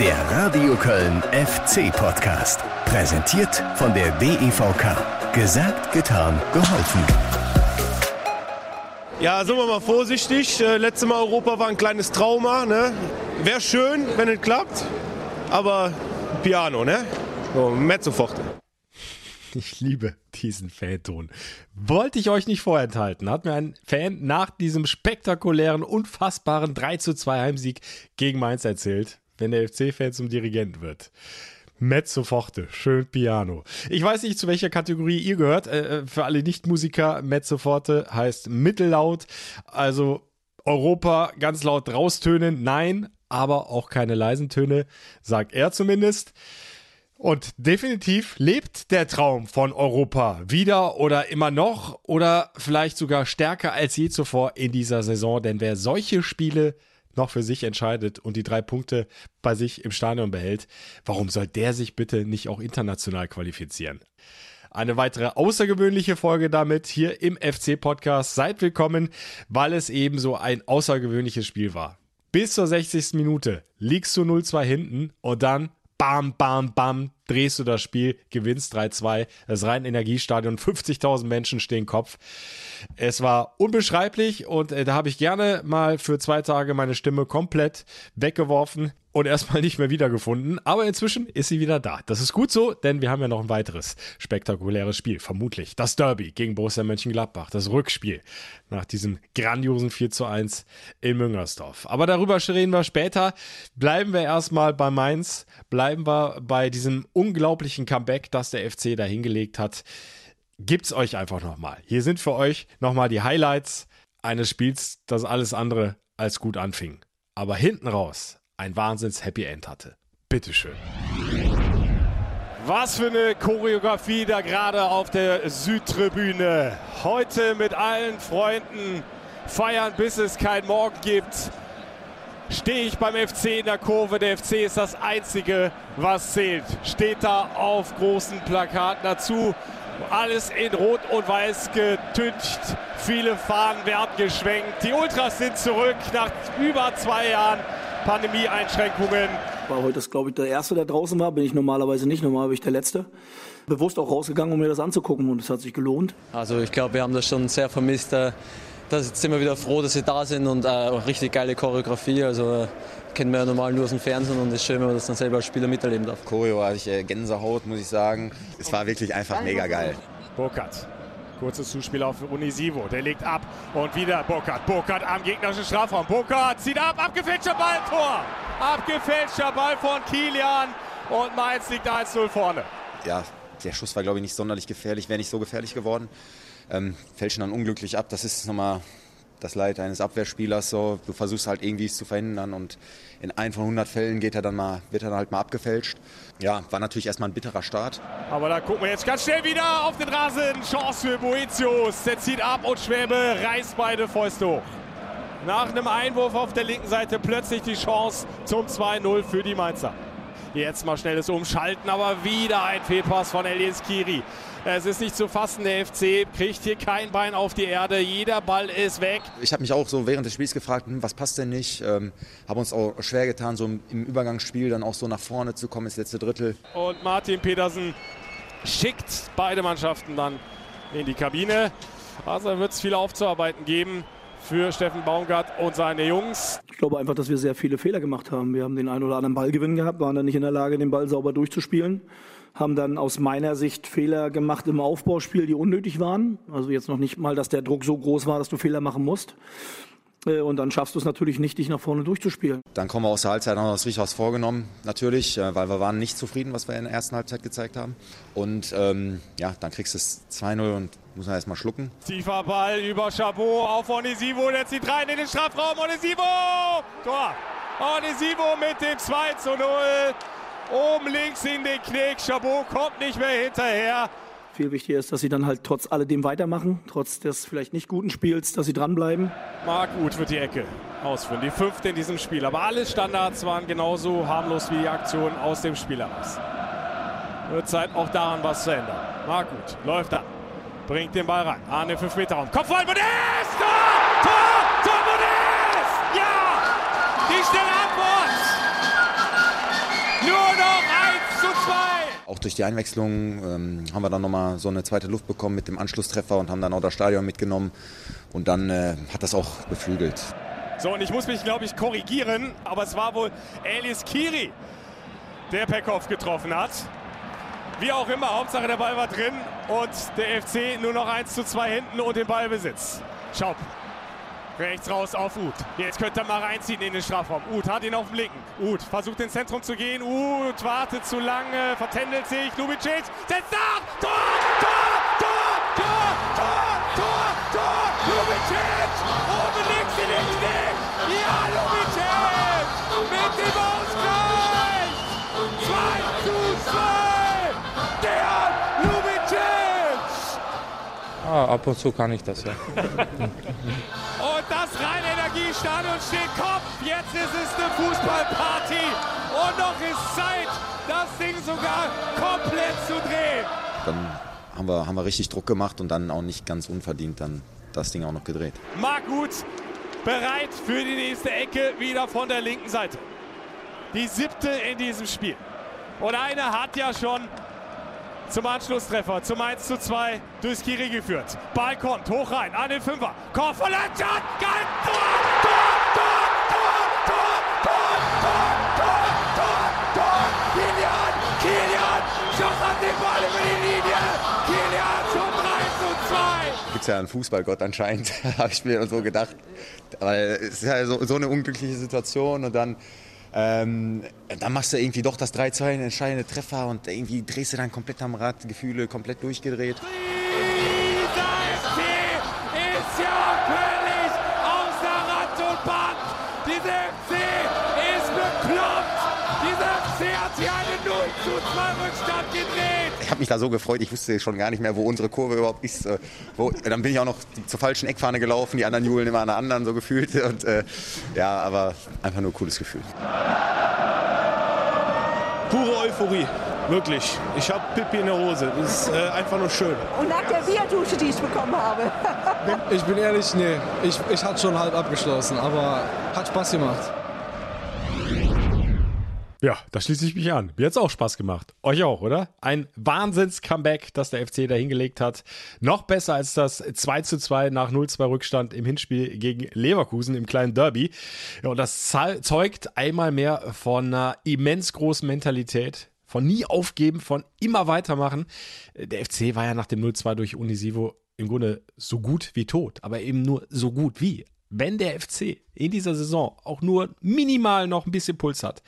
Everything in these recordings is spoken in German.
Der Radio Köln FC Podcast. Präsentiert von der DEVK. Gesagt, getan, geholfen. Ja, sind wir mal vorsichtig. Äh, letztes Mal Europa war ein kleines Trauma. Ne? Wäre schön, wenn es klappt. Aber Piano, ne? So, mezzo forte. Ich liebe diesen Fanton. Wollte ich euch nicht vorenthalten. Hat mir ein Fan nach diesem spektakulären, unfassbaren 3 zu 2 Heimsieg gegen Mainz erzählt, wenn der FC-Fan zum Dirigent wird. Mezzo forte, schön Piano. Ich weiß nicht, zu welcher Kategorie ihr gehört. Äh, für alle Nicht-Musiker, Mezzo forte heißt mittellaut. Also Europa ganz laut raustönen, nein, aber auch keine leisen Töne, sagt er zumindest. Und definitiv lebt der Traum von Europa wieder oder immer noch oder vielleicht sogar stärker als je zuvor in dieser Saison. Denn wer solche Spiele noch für sich entscheidet und die drei Punkte bei sich im Stadion behält, warum soll der sich bitte nicht auch international qualifizieren? Eine weitere außergewöhnliche Folge damit hier im FC-Podcast. Seid willkommen, weil es eben so ein außergewöhnliches Spiel war. Bis zur 60. Minute liegst du 0-2 hinten und dann bam, bam, bam, drehst du das Spiel, gewinnst 3-2. Das rein Energiestadion, 50.000 Menschen stehen Kopf. Es war unbeschreiblich und äh, da habe ich gerne mal für zwei Tage meine Stimme komplett weggeworfen und erstmal nicht mehr wiedergefunden. Aber inzwischen ist sie wieder da. Das ist gut so, denn wir haben ja noch ein weiteres spektakuläres Spiel, vermutlich. Das Derby gegen Borussia Mönchengladbach, das Rückspiel nach diesem grandiosen 4 zu 1 in Müngersdorf. Aber darüber reden wir später. Bleiben wir erstmal bei Mainz, bleiben wir bei diesem unglaublichen Comeback, das der FC da hingelegt hat. Gibt's euch einfach nochmal. Hier sind für euch nochmal die Highlights eines Spiels, das alles andere als gut anfing. Aber hinten raus ein Wahnsinns-Happy End hatte. Bitteschön. Was für eine Choreografie da gerade auf der Südtribüne. Heute mit allen Freunden feiern, bis es kein Morgen gibt. Stehe ich beim FC in der Kurve. Der FC ist das Einzige, was zählt. Steht da auf großen Plakaten dazu. Alles in Rot und Weiß getüncht. Viele Fahnen werden geschwenkt. Die Ultras sind zurück nach über zwei Jahren. Pandemie-Einschränkungen. War heute, glaube ich, der Erste, der draußen war. Bin ich normalerweise nicht. Normal bin ich der Letzte. Bewusst auch rausgegangen, um mir das anzugucken. Und es hat sich gelohnt. Also ich glaube, wir haben das schon sehr vermisst. Äh, das jetzt sind wir wieder froh, dass sie da sind und äh, richtig geile Choreografie. Also äh, kennen wir ja normal nur aus dem Fernsehen und es ist schön, wenn man das dann selber als Spieler miterleben darf. Choreo hatte ich Gänsehaut, muss ich sagen. Es war wirklich einfach mega geil. Burkhardt Kurzes Zuspiel auf Unisivo. Der legt ab und wieder Burkhardt. Burkhardt am gegnerischen Strafraum. Burkhardt zieht ab. Abgefälschter Ball. Tor. Abgefälschter Ball von Kilian. Und Mainz liegt 1-0 vorne. Ja, der Schuss war, glaube ich, nicht sonderlich gefährlich. Wäre nicht so gefährlich geworden. Ähm, fälschen dann unglücklich ab. Das ist nochmal das Leid eines Abwehrspielers. So. Du versuchst halt irgendwie es zu verhindern und in ein von 100 Fällen geht er dann mal, wird er dann halt mal abgefälscht. Ja, war natürlich erstmal ein bitterer Start. Aber da gucken wir jetzt ganz schnell wieder auf den Rasen. Chance für Boetius. Der zieht ab und Schwäbe reißt beide Fäuste hoch. Nach einem Einwurf auf der linken Seite plötzlich die Chance zum 2-0 für die Mainzer. Jetzt mal schnelles Umschalten, aber wieder ein Fehlpass von Elias Kiri. Es ist nicht zu fassen, der FC kriegt hier kein Bein auf die Erde, jeder Ball ist weg. Ich habe mich auch so während des Spiels gefragt, hm, was passt denn nicht? Ähm, haben uns auch schwer getan, so im Übergangsspiel dann auch so nach vorne zu kommen, ins letzte Drittel. Und Martin Petersen schickt beide Mannschaften dann in die Kabine. Also wird es viel aufzuarbeiten geben für Steffen Baumgart und seine Jungs. Ich glaube einfach, dass wir sehr viele Fehler gemacht haben. Wir haben den einen oder anderen Ballgewinn gehabt, waren dann nicht in der Lage, den Ball sauber durchzuspielen. Haben dann aus meiner Sicht Fehler gemacht im Aufbauspiel, die unnötig waren. Also jetzt noch nicht mal, dass der Druck so groß war, dass du Fehler machen musst. Äh, und dann schaffst du es natürlich nicht, dich nach vorne durchzuspielen. Dann kommen wir aus der Halbzeit noch das richtig was vorgenommen, natürlich, äh, weil wir waren nicht zufrieden, was wir in der ersten Halbzeit gezeigt haben. Und ähm, ja, dann kriegst du es 2-0 und muss man erstmal schlucken. Tiefer Ball über Chabot auf Onisivo, der zieht rein in den Strafraum. Onisivo! Tor! Onisivo mit dem 2 0. Oben links in den Knick. Chabot kommt nicht mehr hinterher. Viel wichtiger ist, dass sie dann halt trotz alledem weitermachen, trotz des vielleicht nicht guten Spiels, dass sie dranbleiben. Marc Uth wird die Ecke ausführen, die fünfte in diesem Spiel. Aber alle Standards waren genauso harmlos wie die Aktion aus dem Spiel heraus. Wird Zeit auch daran was zu ändern. Marc Uth läuft da, bringt den Ball rein. Arne 5 Meter Raum. Kopfball, Modest! Tor! Tor! Tor, Modest! Ja! Die schnelle Antwort! Nur noch 1 zu 2. Auch durch die Einwechslung ähm, haben wir dann nochmal so eine zweite Luft bekommen mit dem Anschlusstreffer und haben dann auch das Stadion mitgenommen. Und dann äh, hat das auch beflügelt. So, und ich muss mich, glaube ich, korrigieren, aber es war wohl Elis Kiri, der per Kopf getroffen hat. Wie auch immer, Hauptsache der Ball war drin und der FC nur noch 1 zu 2 hinten und den Ballbesitz. Schaub. Rechts raus auf Uth. Jetzt könnte er mal reinziehen in den Strafraum. Uth hat ihn auf dem linken. Uth versucht ins Zentrum zu gehen. Uth wartet zu lange, vertändelt sich. Lubicic setzt nach. Tor, Tor, Tor, Tor, Tor, Ah, ab und zu kann ich das, ja. Und das Rhein-Energiestadion steht Kopf. Jetzt ist es eine Fußballparty. Und noch ist Zeit, das Ding sogar komplett zu drehen. Dann haben wir, haben wir richtig Druck gemacht und dann auch nicht ganz unverdient dann das Ding auch noch gedreht. Marc Gut bereit für die nächste Ecke wieder von der linken Seite. Die siebte in diesem Spiel. Und eine hat ja schon zum Anschlusstreffer, zum 1 zu 2 durchs Kiri geführt. Ball kommt hoch rein, an den Fünfer. Korb verletzt, Tor, Tor, Tor! Tor, Tor, Tor, Tor, Tor, Tor, Tor, Kilian, Kilian, Schuss auf den Ball über die Linie! Kilian zum 3 zu 2! Gibt es ja einen Fußballgott anscheinend, habe ich mir so gedacht. Weil es ist ja so, so eine unglückliche Situation und dann ähm, dann machst du irgendwie doch das 3-2, einen entscheidenden Treffer und irgendwie drehst du dann komplett am Rad, Gefühle komplett durchgedreht. Habe mich da so gefreut, ich wusste schon gar nicht mehr, wo unsere Kurve überhaupt ist. äh, Wo, dann bin ich auch noch zur falschen Eckfahne gelaufen, die anderen Julen immer an der anderen so gefühlt. Und, äh, ja, aber einfach nur ein cooles Gefühl. Pure Euphorie, wirklich. Ich habe Pippi in der Hose. Das ist äh, einfach nur schön. Und nach der Bierdusche, die ich bekommen habe. Ich bin ehrlich, nee. Ich, ich hatte schon halb abgeschlossen, aber hat Spaß gemacht. Ja, da schließe ich mich an. Mir hat's auch Spaß gemacht. Euch auch, oder? Ein Wahnsinns-Comeback, das der FC da hingelegt hat. Noch besser als das 2 zu 2 nach 0-2 Rückstand im Hinspiel gegen Leverkusen im kleinen Derby. Ja, und das zeugt einmal mehr von einer immens großen Mentalität. Von nie aufgeben, von immer weitermachen. Der FC war ja nach dem 0-2 durch Unisivo im Grunde so gut wie tot, aber eben nur so gut wie. Wenn der FC in dieser Saison auch nur minimal noch ein bisschen Puls hat,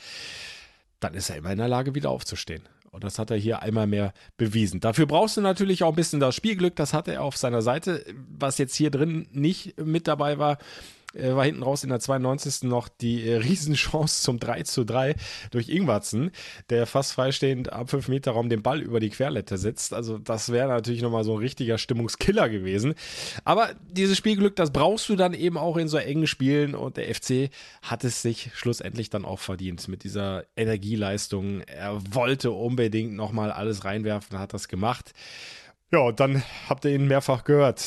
dann ist er immer in der Lage, wieder aufzustehen. Und das hat er hier einmal mehr bewiesen. Dafür brauchst du natürlich auch ein bisschen das Spielglück. Das hatte er auf seiner Seite. Was jetzt hier drin nicht mit dabei war, äh, war hinten raus in der 92. noch die äh, Riesenchance zum 3 zu 3 durch Ingwarzen, der fast freistehend am 5-Meter-Raum den Ball über die Querlette setzt. Also das wäre natürlich nochmal so ein richtiger Stimmungskiller gewesen. Aber dieses Spielglück, das brauchst du dann eben auch in so engen Spielen und der FC hat es sich schlussendlich dann auch verdient mit dieser Energieleistung. Er wollte unbedingt nochmal alles reinwerfen, hat das gemacht. Ja, und dann habt ihr ihn mehrfach gehört.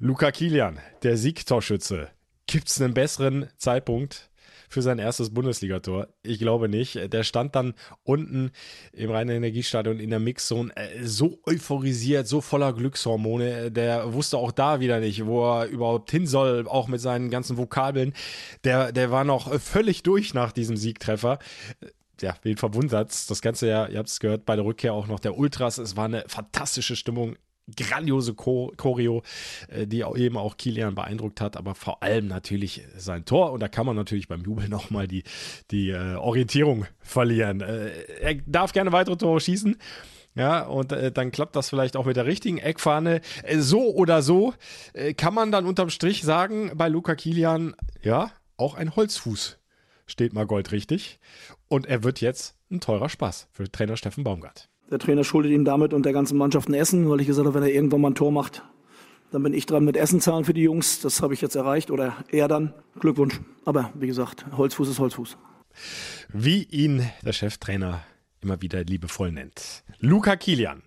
Luca Kilian, der Siegtorschütze. Gibt es einen besseren Zeitpunkt für sein erstes Bundesligator? Ich glaube nicht. Der stand dann unten im Rhein-Energiestadion in der Mixzone äh, so euphorisiert, so voller Glückshormone. Der wusste auch da wieder nicht, wo er überhaupt hin soll, auch mit seinen ganzen Vokabeln. Der, der war noch völlig durch nach diesem Siegtreffer ja, wen verwundert's? Das Ganze ja, ihr habt es gehört, bei der Rückkehr auch noch der Ultras. Es war eine fantastische Stimmung, grandiose Cho- Choreo, äh, die eben auch Kilian beeindruckt hat, aber vor allem natürlich sein Tor. Und da kann man natürlich beim Jubel nochmal die, die äh, Orientierung verlieren. Äh, er darf gerne weitere Tore schießen. Ja, und dann klappt das vielleicht auch mit der richtigen Eckfahne. So oder so kann man dann unterm Strich sagen, bei Luca Kilian, ja, auch ein Holzfuß steht mal goldrichtig. Und er wird jetzt ein teurer Spaß für Trainer Steffen Baumgart. Der Trainer schuldet ihm damit und der ganzen Mannschaft ein Essen, weil ich gesagt habe, wenn er irgendwann mal ein Tor macht, dann bin ich dran mit Essen zahlen für die Jungs. Das habe ich jetzt erreicht oder er dann. Glückwunsch. Aber wie gesagt, Holzfuß ist Holzfuß. Wie ihn der Cheftrainer immer wieder liebevoll nennt. Luca Kilian.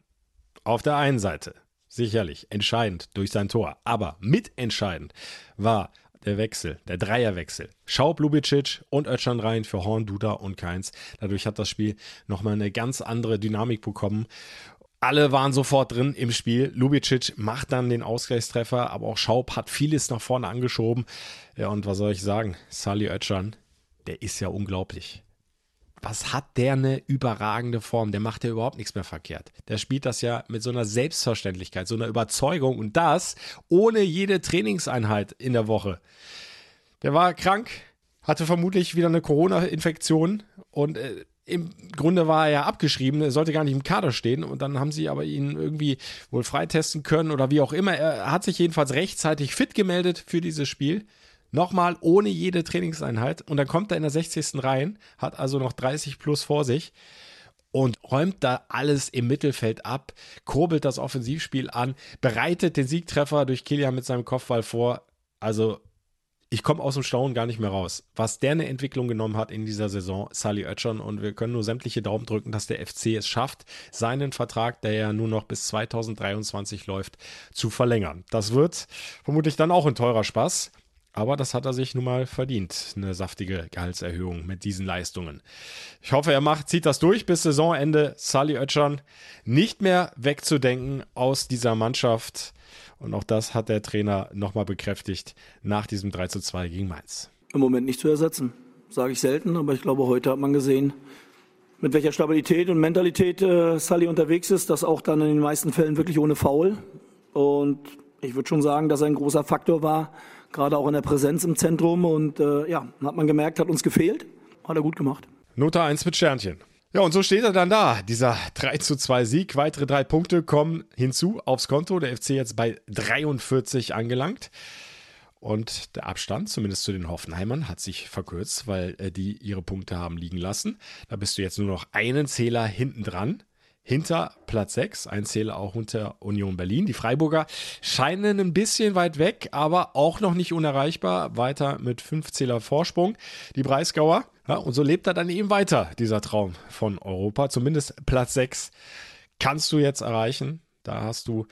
Auf der einen Seite sicherlich entscheidend durch sein Tor, aber mitentscheidend war der Wechsel, der Dreierwechsel. Schaub, Lubicic und Özcan rein für Horn, Duda und Keins. Dadurch hat das Spiel nochmal eine ganz andere Dynamik bekommen. Alle waren sofort drin im Spiel. Lubicic macht dann den Ausgleichstreffer, aber auch Schaub hat vieles nach vorne angeschoben. Ja, und was soll ich sagen? Sali Özcan, der ist ja unglaublich was hat der eine überragende Form? Der macht ja überhaupt nichts mehr verkehrt. Der spielt das ja mit so einer Selbstverständlichkeit, so einer Überzeugung und das ohne jede Trainingseinheit in der Woche. Der war krank, hatte vermutlich wieder eine Corona-Infektion und äh, im Grunde war er ja abgeschrieben, er sollte gar nicht im Kader stehen und dann haben sie aber ihn irgendwie wohl freitesten können oder wie auch immer. Er hat sich jedenfalls rechtzeitig fit gemeldet für dieses Spiel. Nochmal ohne jede Trainingseinheit. Und dann kommt er in der 60. rein, hat also noch 30 plus vor sich und räumt da alles im Mittelfeld ab, kurbelt das Offensivspiel an, bereitet den Siegtreffer durch Kilian mit seinem Kopfball vor. Also ich komme aus dem Staunen gar nicht mehr raus. Was der eine Entwicklung genommen hat in dieser Saison, Sally Oetschern, und wir können nur sämtliche Daumen drücken, dass der FC es schafft, seinen Vertrag, der ja nur noch bis 2023 läuft, zu verlängern. Das wird vermutlich dann auch ein teurer Spaß. Aber das hat er sich nun mal verdient, eine saftige Gehaltserhöhung mit diesen Leistungen. Ich hoffe, er macht, zieht das durch bis Saisonende. Sally Oetschern nicht mehr wegzudenken aus dieser Mannschaft. Und auch das hat der Trainer nochmal bekräftigt nach diesem 3 zu 2 gegen Mainz. Im Moment nicht zu ersetzen. Sage ich selten, aber ich glaube, heute hat man gesehen, mit welcher Stabilität und Mentalität äh, Sully unterwegs ist, das auch dann in den meisten Fällen wirklich ohne Foul. Und ich würde schon sagen, dass er ein großer Faktor war, gerade auch in der Präsenz im Zentrum. Und äh, ja, hat man gemerkt, hat uns gefehlt. Hat er gut gemacht. Note 1 mit Sternchen. Ja, und so steht er dann da, dieser 3 zu 2 Sieg. Weitere drei Punkte kommen hinzu aufs Konto. Der FC jetzt bei 43 angelangt. Und der Abstand, zumindest zu den Hoffenheimern, hat sich verkürzt, weil äh, die ihre Punkte haben liegen lassen. Da bist du jetzt nur noch einen Zähler hinten dran hinter Platz 6, ein Zähler auch unter Union Berlin. Die Freiburger scheinen ein bisschen weit weg, aber auch noch nicht unerreichbar. Weiter mit 5 Zähler Vorsprung. Die Breisgauer, ja, und so lebt er dann eben weiter, dieser Traum von Europa. Zumindest Platz 6 kannst du jetzt erreichen. Da hast du,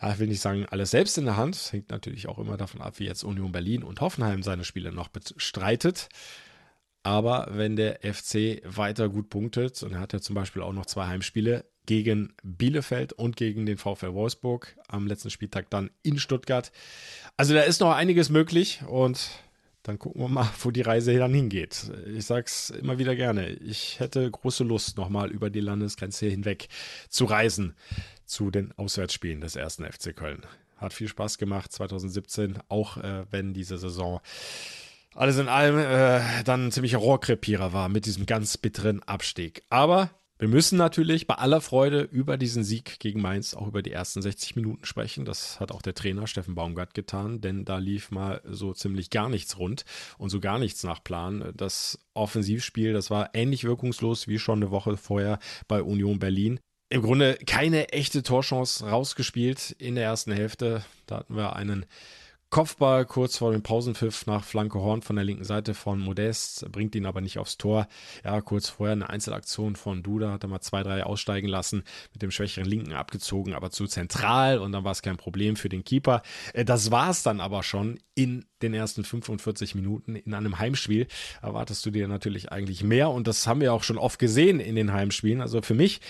ja, ich will nicht sagen, alles selbst in der Hand. Das hängt natürlich auch immer davon ab, wie jetzt Union Berlin und Hoffenheim seine Spiele noch bestreitet. Aber wenn der FC weiter gut punktet, und er hat ja zum Beispiel auch noch zwei Heimspiele gegen Bielefeld und gegen den VfL Wolfsburg am letzten Spieltag dann in Stuttgart. Also da ist noch einiges möglich und dann gucken wir mal, wo die Reise dann hingeht. Ich sag's immer wieder gerne. Ich hätte große Lust, nochmal über die Landesgrenze hinweg zu reisen zu den Auswärtsspielen des ersten FC Köln. Hat viel Spaß gemacht 2017, auch äh, wenn diese Saison alles in allem äh, dann ein ziemlicher Rohrkrepierer war mit diesem ganz bitteren Abstieg. Aber wir müssen natürlich bei aller Freude über diesen Sieg gegen Mainz auch über die ersten 60 Minuten sprechen. Das hat auch der Trainer Steffen Baumgart getan, denn da lief mal so ziemlich gar nichts rund und so gar nichts nach Plan. Das Offensivspiel, das war ähnlich wirkungslos wie schon eine Woche vorher bei Union Berlin. Im Grunde keine echte Torchance rausgespielt in der ersten Hälfte. Da hatten wir einen Kopfball kurz vor dem Pausenpfiff nach Flanke Horn von der linken Seite von Modest, bringt ihn aber nicht aufs Tor. Ja, kurz vorher eine Einzelaktion von Duda, hat er mal zwei, drei aussteigen lassen, mit dem schwächeren Linken abgezogen, aber zu zentral und dann war es kein Problem für den Keeper. Äh, das war es dann aber schon in den ersten 45 Minuten in einem Heimspiel. Erwartest du dir natürlich eigentlich mehr und das haben wir auch schon oft gesehen in den Heimspielen. Also für mich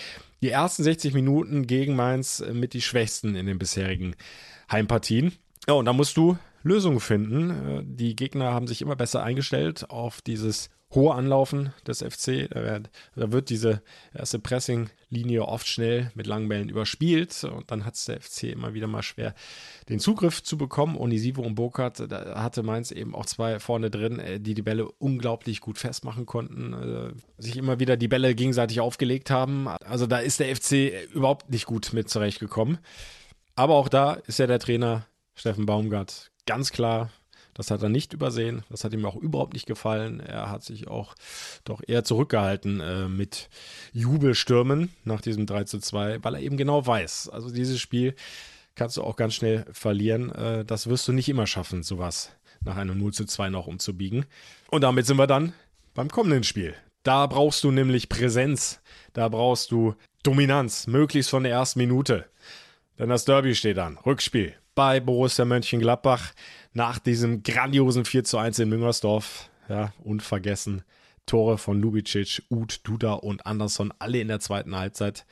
die ersten 60 Minuten gegen Mainz mit die schwächsten in den bisherigen Heimpartien. Ja, und da musst du Lösungen finden. Äh, die Gegner haben sich immer besser eingestellt auf dieses hohe Anlaufen des FC. Da wird diese erste Pressing-Linie oft schnell mit langen Bällen überspielt und dann hat es der FC immer wieder mal schwer, den Zugriff zu bekommen. Onisivo und Burkhardt, da hatte Mainz eben auch zwei vorne drin, äh, die die Bälle unglaublich gut festmachen konnten, äh, sich immer wieder die Bälle gegenseitig aufgelegt haben. Also da ist der FC überhaupt nicht gut mit zurechtgekommen. Aber auch da ist ja der Trainer Steffen Baumgart ganz klar, das hat er nicht übersehen. Das hat ihm auch überhaupt nicht gefallen. Er hat sich auch doch eher zurückgehalten äh, mit Jubelstürmen nach diesem 3 zu 2, weil er eben genau weiß, also dieses Spiel kannst du auch ganz schnell verlieren. Äh, das wirst du nicht immer schaffen, sowas nach einem 0 zu 2 noch umzubiegen. Und damit sind wir dann beim kommenden Spiel. Da brauchst du nämlich Präsenz. Da brauchst du Dominanz, möglichst von der ersten Minute. Denn das Derby steht an. Rückspiel bei Borussia Mönchengladbach nach diesem grandiosen 4 zu 1 in Müngersdorf. Ja, unvergessen. Tore von Lubicic, Uth, Duda und Anderson, alle in der zweiten Halbzeit.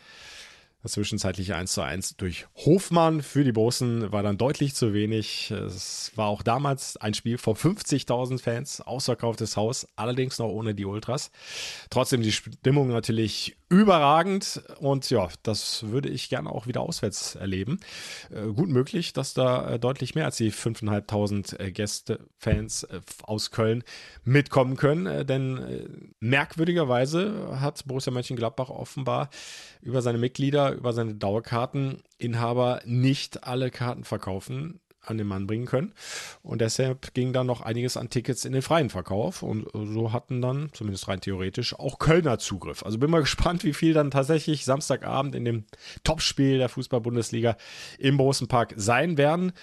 Das zwischenzeitliche 1 zu 1 durch Hofmann für die Bosen war dann deutlich zu wenig. Es war auch damals ein Spiel vor 50.000 Fans, ausverkauftes Haus, allerdings noch ohne die Ultras. Trotzdem die Stimmung natürlich überragend und ja, das würde ich gerne auch wieder auswärts erleben. Äh, gut möglich, dass da äh, deutlich mehr als die 5.500 äh, Gäste, Fans aus Köln mitkommen können, denn merkwürdigerweise hat Borussia Mönchengladbach offenbar über seine Mitglieder, über seine Dauerkarteninhaber nicht alle Karten verkaufen an den Mann bringen können. Und deshalb ging dann noch einiges an Tickets in den freien Verkauf. Und so hatten dann, zumindest rein theoretisch, auch Kölner Zugriff. Also bin mal gespannt, wie viel dann tatsächlich Samstagabend in dem Topspiel der Fußball-Bundesliga im Großen sein werden,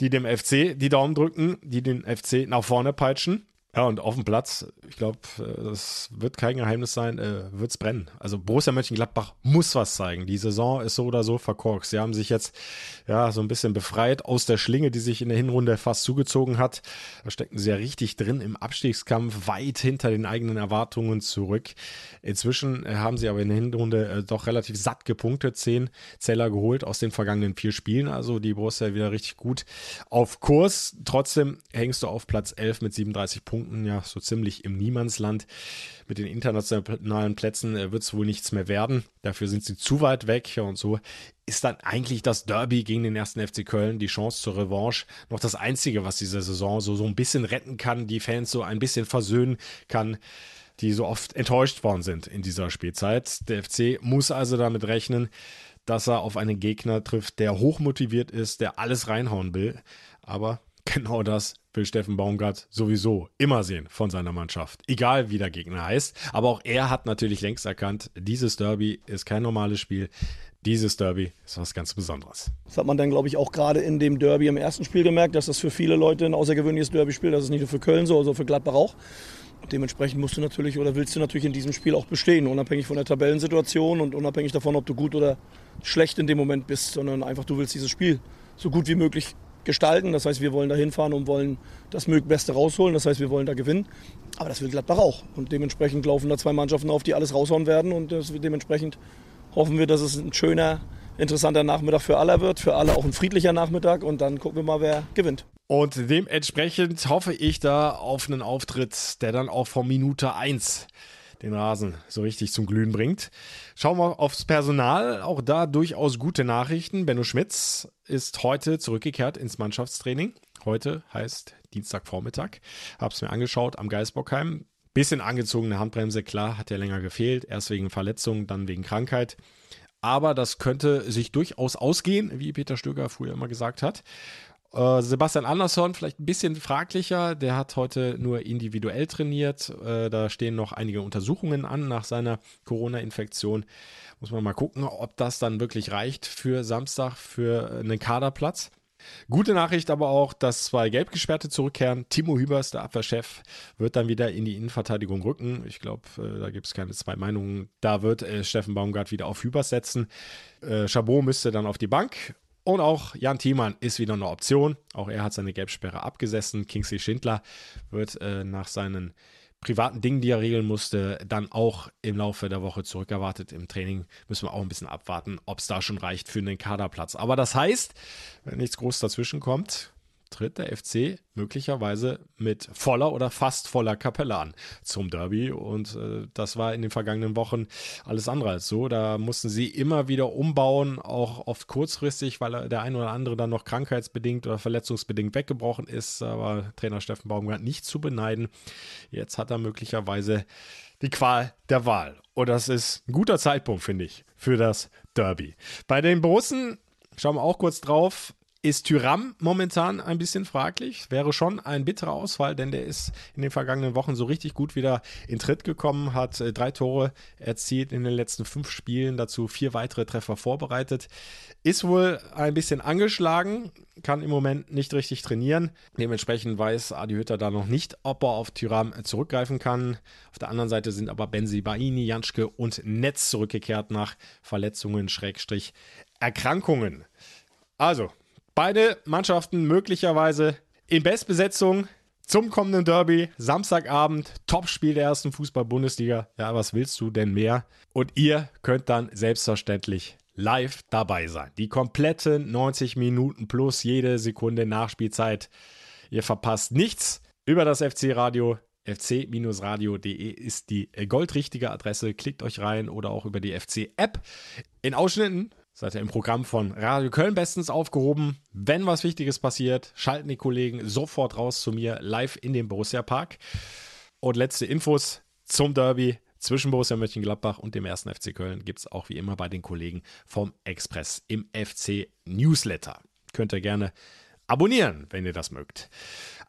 die dem FC die Daumen drücken, die den FC nach vorne peitschen. Ja, und auf dem Platz, ich glaube, äh, das wird kein Geheimnis sein, äh, wird es brennen. Also Borussia Mönchengladbach muss was zeigen. Die Saison ist so oder so verkorkst. Sie haben sich jetzt ja so ein bisschen befreit aus der Schlinge, die sich in der Hinrunde fast zugezogen hat. Da stecken sie ja richtig drin im Abstiegskampf, weit hinter den eigenen Erwartungen zurück. Inzwischen äh, haben sie aber in der Hinrunde äh, doch relativ satt gepunktet, zehn Zeller geholt aus den vergangenen vier Spielen. Also die Borussia wieder richtig gut auf Kurs. Trotzdem hängst du auf Platz 11 mit 37 Punkten Punkten ja so ziemlich im Niemandsland. Mit den internationalen Plätzen äh, wird es wohl nichts mehr werden. Dafür sind sie zu weit weg und so ist dann eigentlich das Derby gegen den ersten FC Köln, die Chance zur Revanche, noch das Einzige, was diese Saison so, so ein bisschen retten kann, die Fans so ein bisschen versöhnen kann die so oft enttäuscht worden sind in dieser Spielzeit. Der FC muss also damit rechnen, dass er auf einen Gegner trifft, der hochmotiviert ist, der alles reinhauen will. Aber genau das will Steffen Baumgart sowieso immer sehen von seiner Mannschaft, egal wie der Gegner heißt. Aber auch er hat natürlich längst erkannt, dieses Derby ist kein normales Spiel. Dieses Derby ist was ganz Besonderes. Das hat man dann, glaube ich, auch gerade in dem Derby im ersten Spiel gemerkt, dass das für viele Leute ein außergewöhnliches Derby-Spiel, das ist nicht nur für Köln so, sondern für Gladbach auch. Dementsprechend musst du natürlich oder willst du natürlich in diesem Spiel auch bestehen, unabhängig von der Tabellensituation und unabhängig davon, ob du gut oder schlecht in dem Moment bist, sondern einfach du willst dieses Spiel so gut wie möglich gestalten. Das heißt, wir wollen da hinfahren und wollen das Beste rausholen. Das heißt, wir wollen da gewinnen. Aber das will Gladbach auch. Und dementsprechend laufen da zwei Mannschaften auf, die alles raushauen werden. Und dementsprechend hoffen wir, dass es ein schöner, interessanter Nachmittag für alle wird. Für alle auch ein friedlicher Nachmittag. Und dann gucken wir mal, wer gewinnt. Und dementsprechend hoffe ich da auf einen Auftritt, der dann auch von Minute 1 den Rasen so richtig zum Glühen bringt. Schauen wir aufs Personal. Auch da durchaus gute Nachrichten. Benno Schmitz ist heute zurückgekehrt ins Mannschaftstraining. Heute heißt Dienstagvormittag. Hab's mir angeschaut am Geisbockheim. Bisschen angezogene Handbremse, klar, hat ja länger gefehlt. Erst wegen Verletzung, dann wegen Krankheit. Aber das könnte sich durchaus ausgehen, wie Peter Stöger früher immer gesagt hat. Äh, Sebastian Andersson vielleicht ein bisschen fraglicher. Der hat heute nur individuell trainiert. Äh, da stehen noch einige Untersuchungen an nach seiner Corona-Infektion. Muss man mal gucken, ob das dann wirklich reicht für Samstag für einen Kaderplatz. Gute Nachricht aber auch, dass zwei Gelbgesperrte zurückkehren. Timo Hübers, der Abwehrchef, wird dann wieder in die Innenverteidigung rücken. Ich glaube, äh, da gibt es keine zwei Meinungen. Da wird äh, Steffen Baumgart wieder auf Hübers setzen. Äh, Chabot müsste dann auf die Bank und auch Jan Thiemann ist wieder eine Option. Auch er hat seine Gelbsperre abgesessen. Kingsley Schindler wird äh, nach seinen privaten Dingen, die er regeln musste, dann auch im Laufe der Woche zurückerwartet. Im Training müssen wir auch ein bisschen abwarten, ob es da schon reicht für einen Kaderplatz. Aber das heißt, wenn nichts Großes dazwischen kommt, tritt der FC möglicherweise mit voller oder fast voller Kapelle an zum Derby. Und äh, das war in den vergangenen Wochen alles andere als so. Da mussten sie immer wieder umbauen, auch oft kurzfristig, weil der ein oder andere dann noch krankheitsbedingt oder verletzungsbedingt weggebrochen ist. Aber Trainer Steffen Baumgart nicht zu beneiden. Jetzt hat er möglicherweise die Qual der Wahl. Und das ist ein guter Zeitpunkt, finde ich, für das Derby. Bei den Borussen schauen wir auch kurz drauf ist Tyram momentan ein bisschen fraglich. Wäre schon ein bitterer Ausfall, denn der ist in den vergangenen Wochen so richtig gut wieder in Tritt gekommen, hat äh, drei Tore erzielt in den letzten fünf Spielen, dazu vier weitere Treffer vorbereitet. Ist wohl ein bisschen angeschlagen, kann im Moment nicht richtig trainieren. Dementsprechend weiß Adi Hütter da noch nicht, ob er auf Tyram zurückgreifen kann. Auf der anderen Seite sind aber Benzi Baini, Janschke und Netz zurückgekehrt nach Verletzungen, Schrägstrich, Erkrankungen. Also, Beide Mannschaften möglicherweise in Bestbesetzung zum kommenden Derby, Samstagabend, Topspiel der ersten Fußball-Bundesliga. Ja, was willst du denn mehr? Und ihr könnt dann selbstverständlich live dabei sein. Die kompletten 90 Minuten plus jede Sekunde Nachspielzeit. Ihr verpasst nichts über das FC-Radio. fc-radio.de ist die goldrichtige Adresse. Klickt euch rein oder auch über die FC-App. In Ausschnitten seid ihr im Programm von Radio Köln bestens aufgehoben. Wenn was Wichtiges passiert, schalten die Kollegen sofort raus zu mir live in den Borussia Park. Und letzte Infos zum Derby zwischen Borussia Mönchengladbach und dem ersten FC Köln gibt es auch wie immer bei den Kollegen vom Express im FC Newsletter. Könnt ihr gerne abonnieren, wenn ihr das mögt.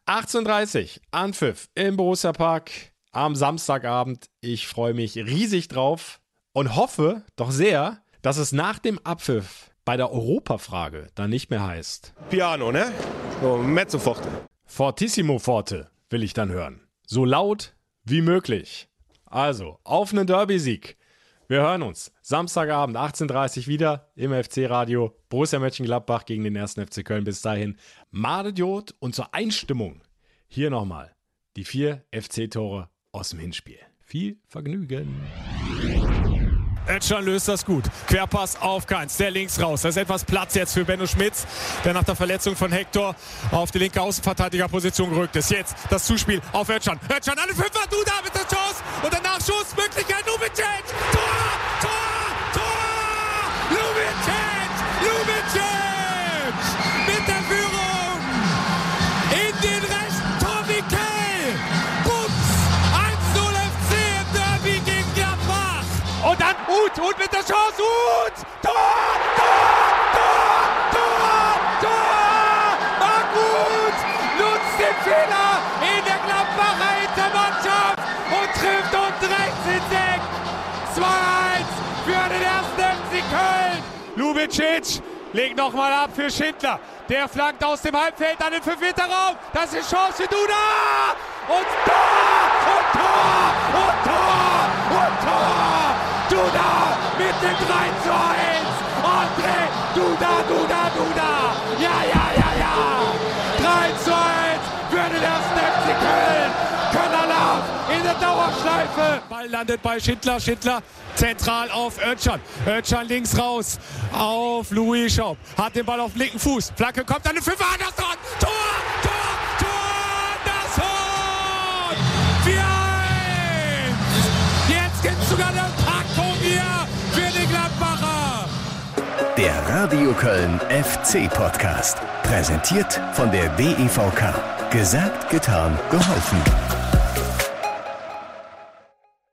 18.30 Anpfiff im Borussia Park am Samstagabend. Ich freue mich riesig drauf und hoffe doch sehr, dass es nach dem Abpfiff bei der Europafrage dann nicht mehr heißt. Piano, ne? So, mezzo forte. Fortissimo forte will ich dann hören. So laut wie möglich. Also, auf einen Derby-Sieg. Wir hören uns Samstagabend 18.30 Uhr wieder im FC-Radio Borussia Mönchengladbach gegen den 1. FC Köln. Bis dahin, Madediot und zur Einstimmung hier nochmal die vier FC-Tore aus dem Hinspiel. Viel Vergnügen. Ötschan löst das gut. Querpass auf Keins. Der links raus. Da ist etwas Platz jetzt für Benno Schmitz, der nach der Verletzung von Hector auf die linke Außenverteidigerposition gerückt ist. Jetzt das Zuspiel auf Ötschan. Ötschan, alle Fünfer, du da mit der Chance. Und der Nachschuss, Möglichkeit, Lubicic. Tor, Tor, Tor. Uth! Tor! Tor! Tor! Tor! Tor! Marc Uth nutzt den Fehler in der Gladbacher Hintermannschaft und trifft uns rechts ins Eck. 2-1 für den ersten FC Köln. Lubicic legt nochmal ab für Schindler. Der flankt aus dem Halbfeld an den 5-Meter-Raum. Das ist Chance für Duda! Und Tor! Und Tor! Und Tor! Und Tor! Duda mit dem 3 zu 1. André Duda, Duda, Duda. Ja, ja, ja, ja. 3 zu 1 für den ersten FC Köln. Könnerlauf in der Dauerschleife. Ball landet bei Schindler. Schindler zentral auf Özcan. Özcan links raus auf Louis Schaub. Hat den Ball auf dem linken Fuß. Flanke kommt an den Fünfer. Anderson. Tor. Der Radio Köln FC Podcast. Präsentiert von der DEVK. Gesagt, getan, geholfen.